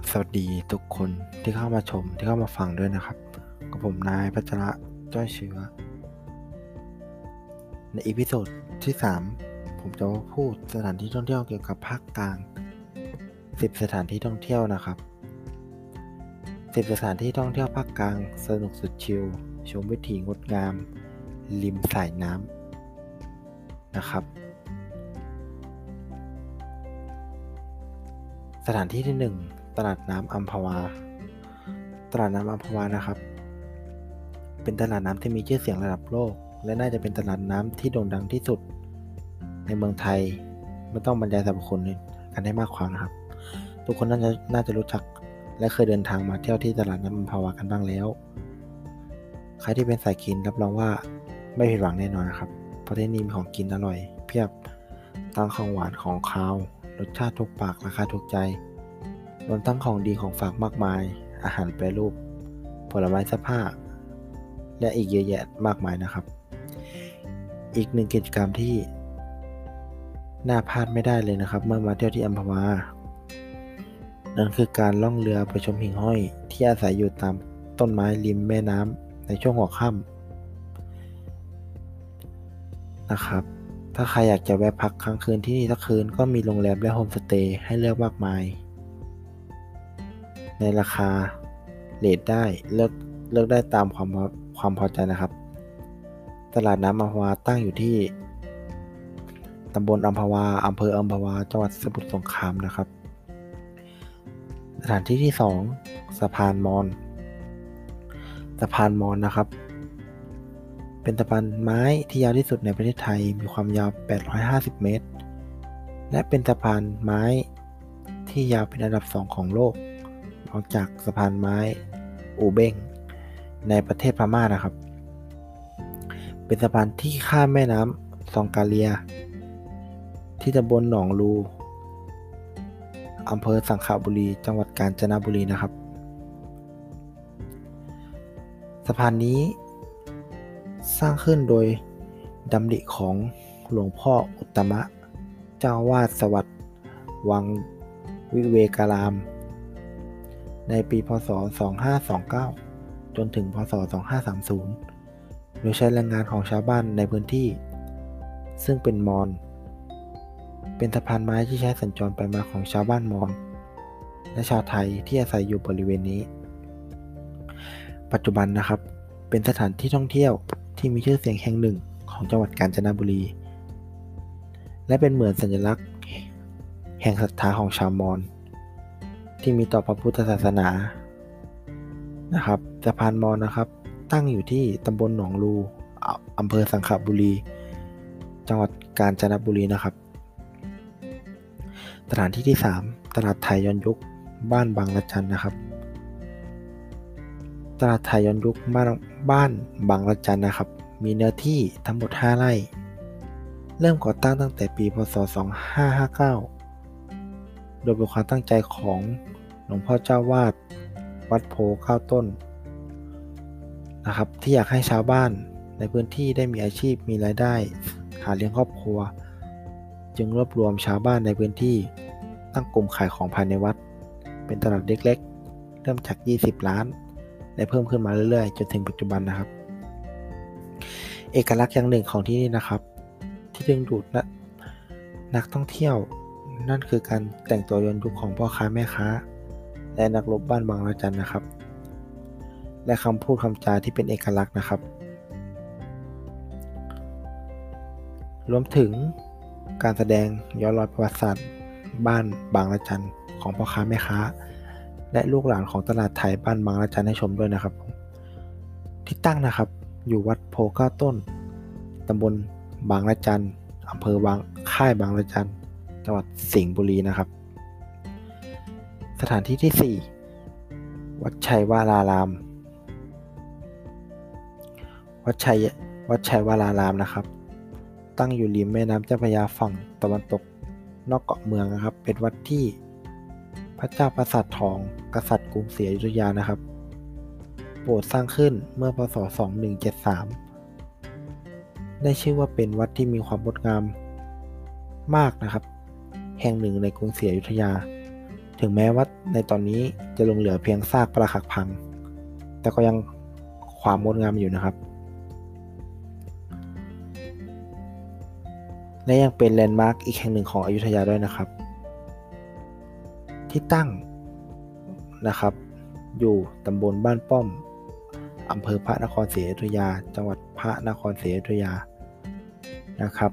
บสวัสดีทุกคนที่เข้ามาชมที่เข้ามาฟังด้วยนะครับกับผมนายพัชระจ้อยเชื้อ ใน episode ที่ 3 ผมจะมาพูดสถานที่ท่องเที่ยวเกี่ยวกับภาคกลาง 10 สถานที่ท่องเที่ยวนะครับ 10 สถานที่ท่องเที่ยวภาคกลาง สนุกสุดชิลชมวิถีงดงาม ริมสายน้ำนะครับสถานที่ที่1 ตลาดน้ำอัมพวา ตลาดน้ำอัมพวานะครับ เป็นตลาดน้ำที่มีชื่อเสียงระดับโลก และน่าจะเป็นตลาดน้ำที่โด่งดังที่สุด ในเมืองไทยไม่ต้องบรรยายสรรพคุณกันให้มากความนะครับ ทุกคนน่าจะน่าจะรู้จัก และเคยเดินทางมาเที่ยวที่ตลาดน้ำอัมพวากันบ้างแล้ว ใครที่เป็นสายกินรับรองว่าไม่ผิดหวังแน่นอนนะครับเพราะที่นี่มีของกินอร่อย เพียบทั้งของหวานของคาวรสชาติถูกปากราคาถูกใจ รวมทั้งของดีของฝากมากมาย อาหารแปรรูป ผลไม้เสื้อผ้า และอีกเยอะแยะมากมายนะครับ อีกหนึ่งกิจกรรมที่ น่าพลาดไม่ได้เลยนะครับ เมื่อมาเที่ยวที่อัมพวา นั่นคือการล่องเรือไปชมหิ่งห้อย ที่อาศัยอยู่ตามต้นไม้ริมแม่น้ำในช่วงหัวค่ำนะครับถ้าใครอยากจะแวะพักค้างคืนที่นี่สักคืนก็มีโรงแรมและโฮมสเตย์ให้เลือกมากมาย ในราคาเลทได้เลือกเลือกได้ตามความความพอใจนะครับ ตลาดน้ำอัมพวาตั้งอยู่ที่ตำบลอัมพวาอำเภออัมพวาจังหวัดสมุทรสงครามนะครับ สถานที่ที่ 2 สะพานมอน สะพานมอนนะครับ เป็นสะพานไม้ที่ยาวที่สุดในประเทศไทยมีความยาว 850 เมตร และเป็นสะพานไม้ที่ยาวเป็นอันดับ 2 ของโลก นอกจากสะพานไม้อูเบงในประเทศพม่านะครับ เป็นสะพานที่ข้ามแม่น้ำซองกาเลีย ที่ตำบลหนองลูอำเภอสังขบุรี จังหวัดกาญจนบุรีนะครับ สะพานนี้สร้างขึ้นโดยดำริของหลวงพ่ออุตตมะ เจ้าวาดสวัสดิ์วังวิเวการาม ในปีพศ 2529 จนถึงพศ 2530 โดยใช้แรงงานของชาวบ้านในพื้นที่ ซึ่งเป็นมอญเป็นสะพานไม้ที่ใช้สัญจรไปมาของชาวบ้านมอญและชาวไทยที่อาศัยอยู่บริเวณนี้ ปัจจุบันนะครับ เป็นสถานที่ท่องเที่ยวที่มีชื่อเสียงแห่งหนึ่งของจังหวัดกาญจนบุรี และเป็นเหมือนสัญลักษณ์ แห่งศรัทธาของชาวมอญ ที่มีต่อพระพุทธศาสนานะครับสะพานมอญนะครับ ตั้งอยู่ที่ตำบลหนองลูอำเภอสังขบุรี จังหวัดกาญจนบุรีนะครับ สถานที่ที่ 3 ตลาดไทยย้อนยุคบ้านบางละจันนะครับ ตลาดไทยย้อนยุคบ้านบ้านบางละจันนะครับ มีเนื้อที่ทั้งหมด 5 ไร่ เริ่มก่อตั้งตั้งแต่ปีพศ2559 ดยเป็นความตั้งใจของหลวงพ่อเจ้าวาดวัดโพข้าวต้นนะครับที่อยากให้ชาวบ้านในพื้นที่ได้มีอาชีพมีรายได้ หาเลี้ยงครอบครัว จึงรวบรวมชาวบ้านในพื้นที่ตั้งกลุ่มขายของภายในวัด เป็นตลาดเล็กๆ เริ่มจาก 20 ล้าน และเพิ่มขึ้นมาเรื่อยๆ จนถึงปัจจุบันนะครับ เอกลักษณ์อย่างหนึ่งของที่นี่นะครับ ที่ดึงดูดนะนักท่องเที่ยว นั่นคือการแต่งตัวย้อนยุคของพ่อค้าแม่ค้า และนักรบบ้านบางระจันนะครับ และคำพูดคำจาที่เป็นเอกลักษณ์นะครับ รวมถึงการแสดงย้อนรอยประวัติศาสตร์บ้านบางระจันของพ่อค้าแม่ค้า และลูกหลานของตลาดไทยบ้านบางระจันให้ชมด้วยนะครับ ที่ตั้งนะครับอยู่วัดโพก้าต้นตำบลบางระจันอำเภอบางค่ายบางระจัน จังหวัดสิงห์บุรีนะครับ สถานที่ที่ 4 วัดชัยวาราราม วัดชัยวัดชัยวารารามนะครับ ตั้งอยู่ริมแม่น้ำเจ้าพระยาฝั่งตะวันตกนอกเกาะเมืองนะครับ เป็นวัดที่พระเจ้าประสาททองกษัตริย์กรุงศรีอยุธยานะครับโปรดสร้างขึ้นเมื่อพศ 2173 ได้ชื่อว่าเป็นวัดที่มีความงดงามมากนะครับ แห่งหนึ่งในกรุงศรีอยุธยา ถึงแม้ว่าในตอนนี้จะลงเหลือเพียงซากปรักหักพัง แต่ก็ยังความงดงามอยู่นะครับ และยังเป็นแลนด์มาร์กอีกแห่งหนึ่งของอยุธยาด้วยนะครับ ที่ตั้งนะครับ อยู่ตำบลบ้านป้อมอำเภอพระนครศรีอยุธยา จังหวัดพระนครศรีอยุธยานะครับ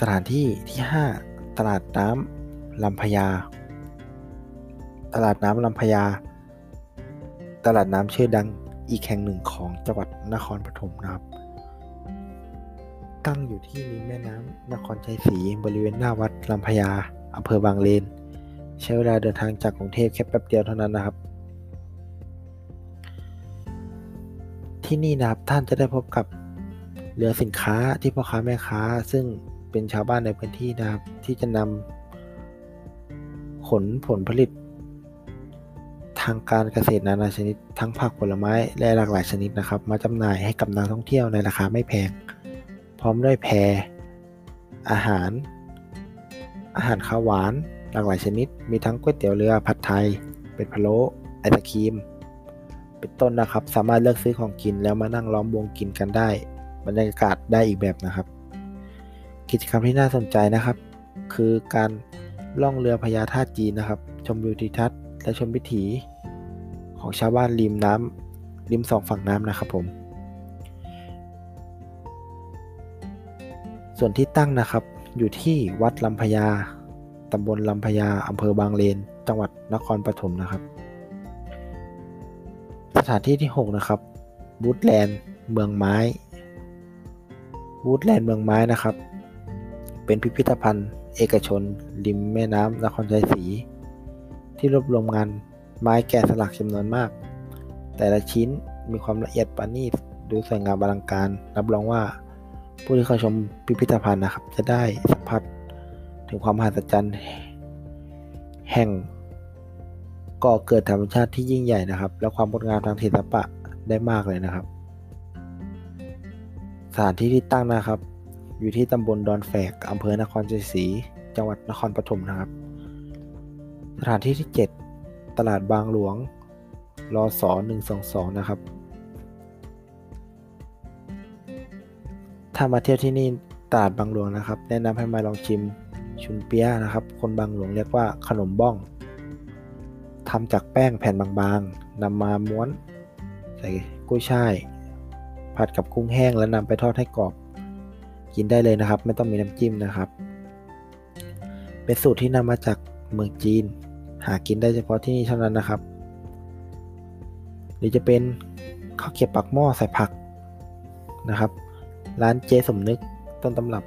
สถานที่ที่ 5 ตลาดน้ำลำพญา ตลาดน้ำลำพญา ตลาดน้ำชื่อดังอีกแห่งหนึ่งของจังหวัดนครปฐมนะครับ ตั้งอยู่ที่ริมแม่น้ำนครชัยศรีบริเวณหน้าวัดลำพญาอำเภอบางเลน ใช้เวลาเดินทางจากกรุงเทพแค่แป๊บเดียวเท่านั้นนะครับ ที่นี่นะครับท่านจะได้พบกับเรือสินค้าที่พ่อค้าแม่ค้า ซึ่ง เป็นชาวบ้านในพื้นที่นะครับ ที่จะนำขนผลผลิต ทางการเกษตรนานาชนิด ทั้งผักผลไม้และหลากหลายชนิดนะครับ มาจำหน่ายให้กับนักท่องเที่ยวในราคาไม่แพง พร้อมด้วยแพร อาหาร อาหารข้าวหวาน หลากหลายชนิด มีทั้งก๋วยเตี๋ยวเรือผัดไทย เป็ดพะโล้ไอศครีมเป็นต้นนะครับ สามารถเลือกซื้อของกินแล้วมานั่งล้อมวงกินกันได้ บรรยากาศได้อีกแบบนะครับ กิจกรรมที่น่าสนใจนะครับ คือการล่องเรือพญาธาตุจีนนะครับ ชมวิวทิวทัศน์และชมวิถี ของชาวบ้านริมน้ำริมสองฝั่งน้ำนะครับผม ส่วนที่ตั้งนะครับ อยู่ที่วัดลำพญาตำบลลำพญาอำเภอบางเลน จังหวัดนครปฐมนะครับ สถานที่ที่ 6 นะครับบูธแลนด์เมืองไม้บูธแลนด์เมืองไม้นะครับ เป็นพิพิธภัณฑ์ เอกชน ริมแม่น้ำนครชัยศรีที่รวบรวมงานไม้แกะสลักจำนวนมาก แต่ละชิ้นมีความละเอียดประณีตดูสวยงามอลังการ รับรองว่า ผู้ที่เข้าชมพิพิธภัณฑ์นะครับ จะได้สัมผัสถึงความมหัศจรรย์แห่งก่อเกิดธรรมชาติที่ยิ่งใหญ่นะครับ และความงดงามทางศิลปะได้มากเลยนะครับ สถานที่ที่ตั้งนะครับ อยู่ที่ตำบลดอนแฝกอำเภอนครชัยศรีจังหวัดนครปฐมนะครับ สถานที่ที่ 7 ตลาดบางหลวงรอสอ122 นะครับ ถ้ามาเที่ยวที่นี่ตลาดบางหลวงนะครับ แนะนำให้มาลองชิมชุนเปียะนะครับ คนบางหลวงเรียกว่าขนมบ้องทำจากแป้งแผ่นบางๆนำมาม้วน ใส่กุ้ยช่ายผัดกับกุ้งแห้งแล้วนำไปทอดให้กรอบ กินได้เลยนะครับ ไม่ต้องมีน้ำจิ้มนะครับ เป็นสูตรที่นำมาจากเมืองจีน หากินได้เฉพาะที่นี่เท่านั้นนะครับ หรือจะเป็นข้าวเกรี๊ยวปักหม้อใส่ผักนะครับ ร้านเจสมนึกต้นตำรับ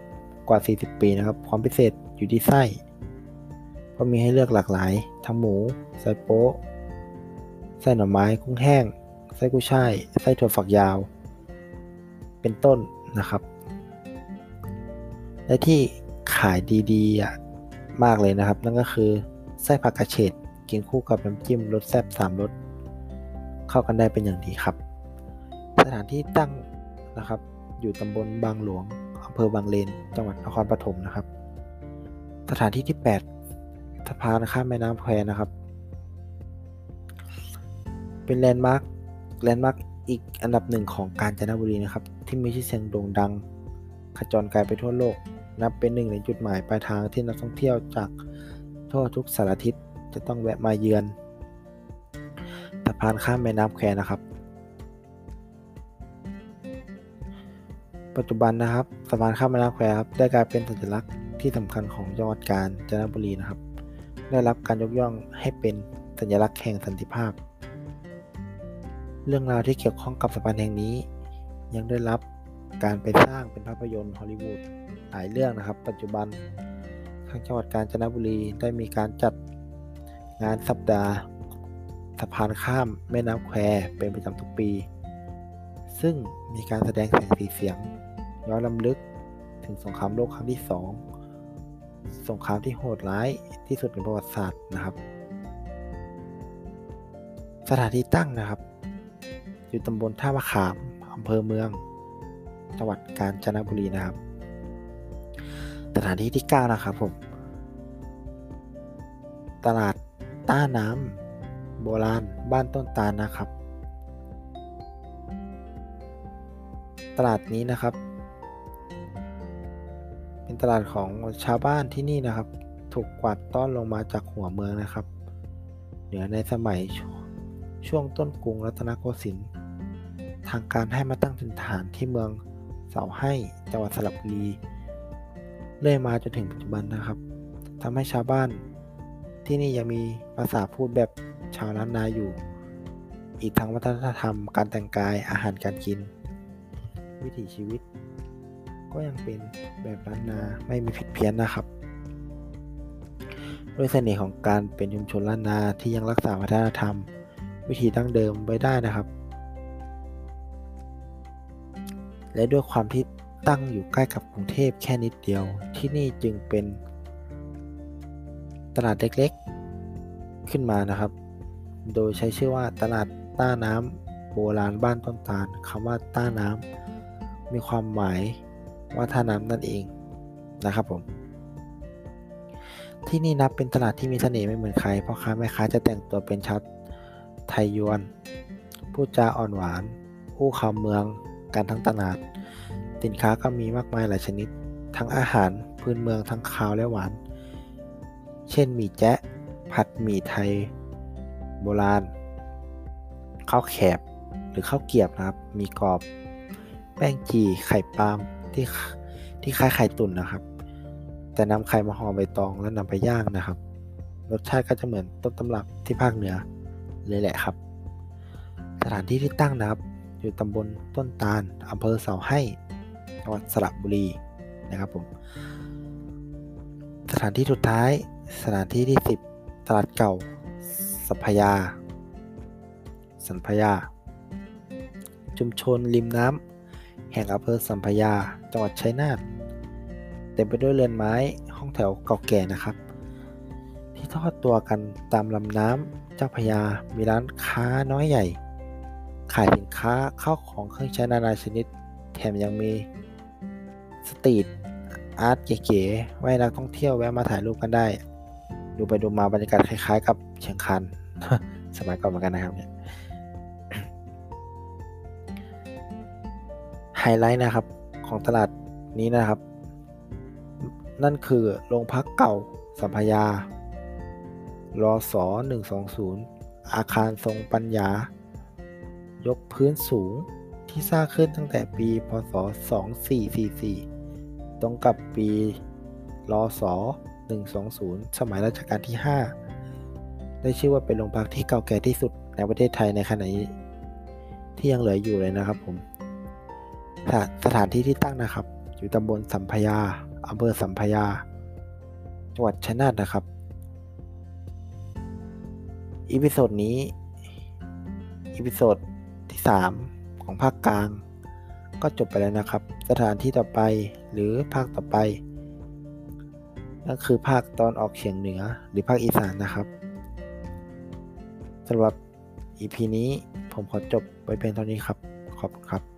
กว่า 40 ปีนะครับ ความพิเศษอยู่ที่ไส้เพราะมีให้เลือกหลากหลายทั้งหมูไส้โป๊ะไส้หน่อไม้กุ้งแห้งไส้กุ้ยช่ายไส้ถั่วฝักยาว เป็นต้นนะครับ และที่ขายดีๆอะมากเลยนะครับ นั่นก็คือไส้ผักกระเฉดกินคู่กับน้ำจิ้มรสแซ่บสามรสเข้ากันได้เป็นอย่างดีครับ สถานที่ตั้งนะครับ อยู่ตำบลบางหลวงอำเภอบางเลน จังหวัดนครปฐมนะครับ สถานที่ที่ 8สะพานข้ามแม่น้ำแควนะครับ เป็นแลนด์มาร์คแลนด์มาร์คอีกอันดับหนึ่งของกาญจนบุรีนะครับ ที่มีชื่อเสียงโด่งดัง ขจรไกลไปทั่วโลก นับเป็นหนึ่งในจุดหมายปลายทางที่นักท่องเที่ยวจากทั่วทุกสารทิศจะต้องแวะมาเยือนสะพานข้ามแม่น้ำแควนะครับ ปัจจุบันนะครับสะพานข้ามแม่น้ำแควครับได้กลายเป็นสัญลักษณ์ที่สำคัญของจังหวัดกาญจนบุรีนะครับ ได้รับการยกย่องให้เป็นสัญลักษณ์แห่งสันติภาพ เรื่องราวที่เกี่ยวข้องกับสะพานแห่งนี้ ยังได้รับ การไปสร้างเป็นภาพยนตร์ฮอลลีวูดหลายเรื่องนะครับ ปัจจุบันทางจังหวัดกาญจนบุรีได้มีการจัดงานสัปดาห์สะพานข้ามแม่น้ำแควเป็นประจำทุกปี ซึ่งมีการแสดงแสงสีเสียง ย้อนลำลึกถึงสงครามโลกครั้งที่ 2 สงครามที่โหดร้ายที่สุดในประวัติศาสตร์นะครับ สถานที่ตั้งนะครับ อยู่ตำบลท่ามะขามอำเภอเมือง จังหวัดกาญจนบุรีนะครับ สถานที่ที่ 9 นะครับผม ตลาดต้าน้ำโบราณบ้านต้นตาลนะครับ ตลาดนี้นะครับ เป็นตลาดของชาวบ้านที่นี่นะครับ ถูกกวาดต้อนลงมาจากหัวเมืองนะครับ เหนือในสมัยช่วงต้นกรุงรัตนโกสินทร์ทางการให้มาตั้งถิ่นฐานที่เมือง เสาให้จังหวัดสระบุรีเรื่อยมาจนถึงปัจจุบันนะครับทำให้ชาวบ้านที่นี่ยังมีภาษาพูดแบบชาวล้านนาอยู่ อีกทั้งวัฒนธรรม การแต่งกายอาหารการกิน วิถีชีวิต ก็ยังเป็นแบบล้านนาไม่มีผิดเพี้ยนนะครับด้วยเสน่ห์ของการเป็นชุมชนล้านนาที่ยังรักษาวัฒนธรรม วิถีดั้งเดิมไว้ได้นะครับ และด้วยความที่ตั้งอยู่ใกล้กับกรุงเทพแค่นิดเดียว ที่นี่จึงเป็นตลาดเล็กๆขึ้นมานะครับ โดยใช้ชื่อว่าตลาดต้าน้ำโบราณบ้านต้นตาลคำว่าต้าน้ำมีความหมายว่าท่าน้ำนั่นเองนะครับผม ที่นี่นับเป็นตลาดที่มีเสน่ห์ไม่เหมือนใครเพราะค้าแม่ค้าจะแต่งตัวเป็นชาวไทยยวน พูดจาอ่อนหวาน ผู้คำเมือง กันทั้งตลาด สินค้าก็มีมากมายหลายชนิด ทั้งอาหารพื้นเมืองทั้งคาวและหวาน เช่นหมี่แจ๊ะผัดหมี่ไทย โบราณข้าวแคบหรือข้าวเกียบนะครับ มีกรอบ แป้งจีไข่ปาล์มที่ที่คล้ายไข่ตุ๋นนะครับ แต่นำไข่มาห่อใบตองแล้วนำไปย่างนะครับ รสชาติก็จะเหมือนต้นตำรับที่ภาคเหนือเลยแหละครับ สถานที่ที่ตั้งนะครับ อยู่ตำบลต้นตาลอำเภอเสาให้จังหวัดสระบุรีนะครับผมสถานที่สุดท้ายสถานที่ที่ 10 ตลาดเก่าสัพยา สัพยา ชุมชนริมน้ำแห่งอำเภอสัมพยา จังหวัดชัยนาทเต็มไปด้วยเรือนไม้ห้องแถวเก่าแก่นะครับ ที่ทอดตัวกันตามลำน้ำเจ้าพยา มีร้านค้าน้อยใหญ่ ขายสินค้าเข้าของเครื่องใช้นานาชนิด แถมยังมีสตรีทอาร์ตเก๋ๆไว้นักท่องเที่ยวแวะมาถ่ายรูปกันได้ ดูไปดูมาบรรยากาศคล้าย ๆ กับเชียงคานสมัยก่อนเหมือนกันนะครับเนี่ยไฮไลท์นะครับของตลาดนี้นะครับ นั่นคือโรงพักเก่าสัมพยารอสอ120 อาคารทรงปัญญา ยกพื้นสูงที่สร้างขึ้นตั้งแต่ปีพศ 2444 ตรงกับปีรอสอ120 สมัยรัชกาลที่ 5 ได้ชื่อว่าเป็นโรงพักที่เก่าแก่ที่สุดในประเทศไทยในขณะนี้ที่ยังเหลืออยู่เลยนะครับผมสถานที่ที่ตั้งนะครับ อยู่ตำบลสัมพยาอำเภอสัมพยา จังหวัดชัยนาทนะครับ episode นี้ episode ที่ 3 ของภาคกลาง ก็จบไปแล้วนะครับ สถานที่ต่อไปหรือภาคต่อไปนั่นคือภาคตะวันออกเฉียงเหนือหรือภาคอีสานนะครับสำหรับ EP นี้ผมขอจบไว้เพียงเท่านี้ครับ ขอบคุณครับ